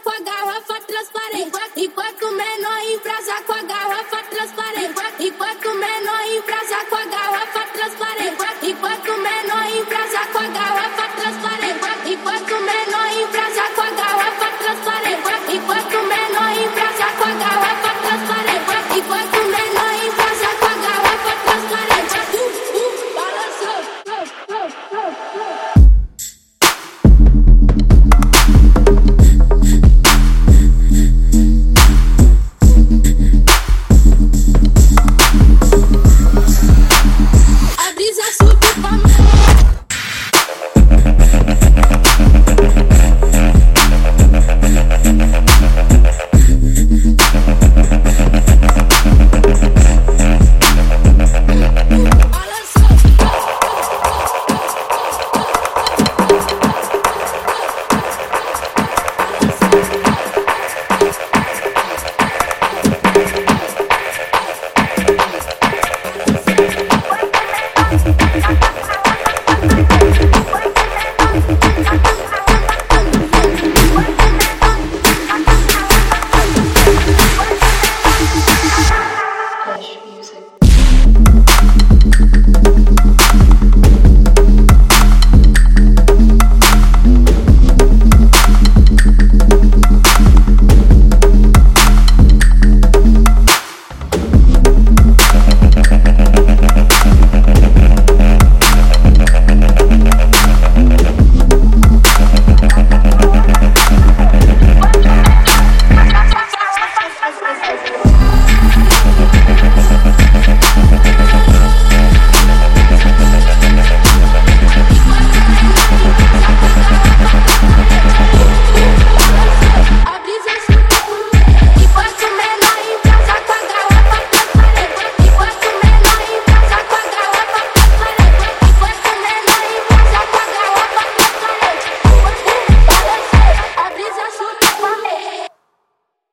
com a garrafa transparente. Enquanto menor em praça com a garrafa transparente. Enquanto menor em brasa